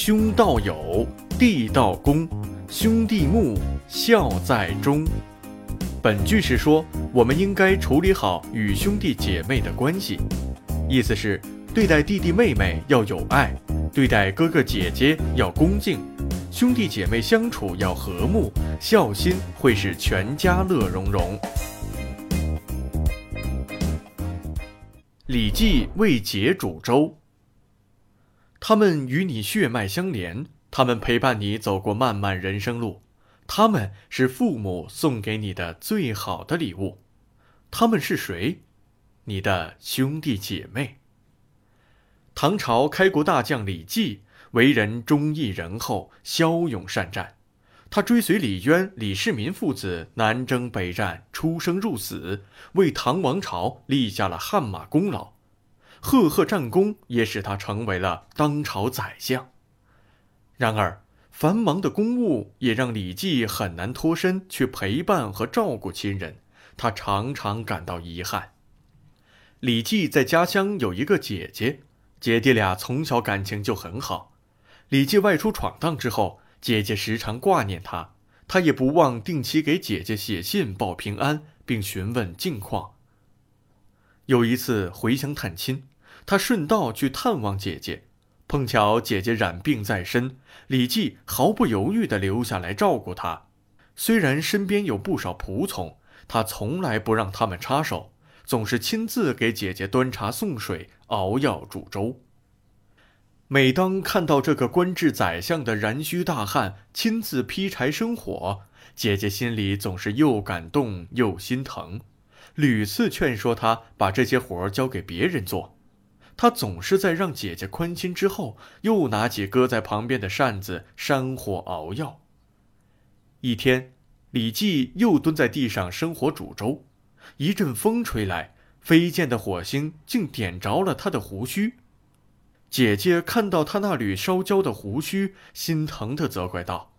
兄道友，弟道恭，兄弟睦，孝在中。本句是说，我们应该处理好与兄弟姐妹的关系，意思是对待弟弟妹妹要有爱，对待哥哥姐姐要恭敬，兄弟姐妹相处要和睦，孝心会使全家乐融融。礼记为解煮粥。他们与你血脉相连，他们陪伴你走过漫漫人生路，他们是父母送给你的最好的礼物。他们是谁？你的兄弟姐妹。唐朝开国大将李绩为人忠义仁厚、骁勇善战，他追随李渊、李世民父子南征北战，出生入死，为唐王朝立下了汗马功劳。赫赫战功也使他成为了当朝宰相。然而，繁忙的公务也让李绩很难脱身去陪伴和照顾亲人，他常常感到遗憾。李绩在家乡有一个姐姐，姐弟俩从小感情就很好。李绩外出闯荡之后，姐姐时常挂念他，他也不忘定期给姐姐写信报平安，并询问近况。有一次回乡探亲，他顺道去探望姐姐，碰巧姐姐染病在身，李绩毫不犹豫地留下来照顾她。虽然身边有不少仆从，他从来不让他们插手，总是亲自给姐姐端茶送水、熬药煮粥。每当看到这个官至宰相的燃须大汉亲自劈柴生火，姐姐心里总是又感动又心疼。屡次劝说他把这些活儿交给别人做，他总是在让姐姐宽心之后，又拿起搁在旁边的扇子扇火熬药。一天，李绩又蹲在地上生火煮粥，一阵风吹来，飞溅的火星竟点着了他的胡须。姐姐看到他那缕烧焦的胡须，心疼地责怪道：“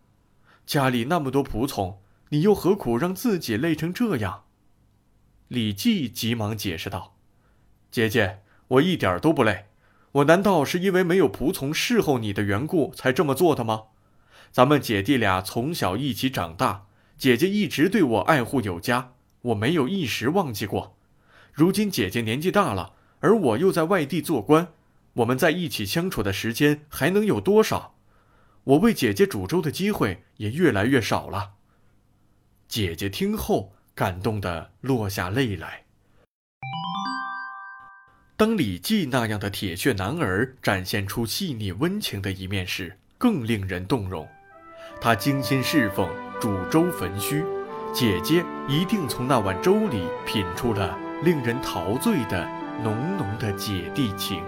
家里那么多仆从，你又何苦让自己累成这样？”李绩急忙解释道：“姐姐，我一点都不累，我难道是因为没有仆从侍候你的缘故才这么做的吗？咱们姐弟俩从小一起长大，姐姐一直对我爱护有加，我没有一时忘记过。如今姐姐年纪大了，而我又在外地做官，我们在一起相处的时间还能有多少？我为姐姐煮粥的机会也越来越少了。”姐姐听后。感动的落下泪来。当李绩那样的铁血男儿展现出细腻温情的一面时，更令人动容。他精心侍奉，煮粥焚须，姐姐一定从那碗粥里品出了令人陶醉的浓浓的姐弟情。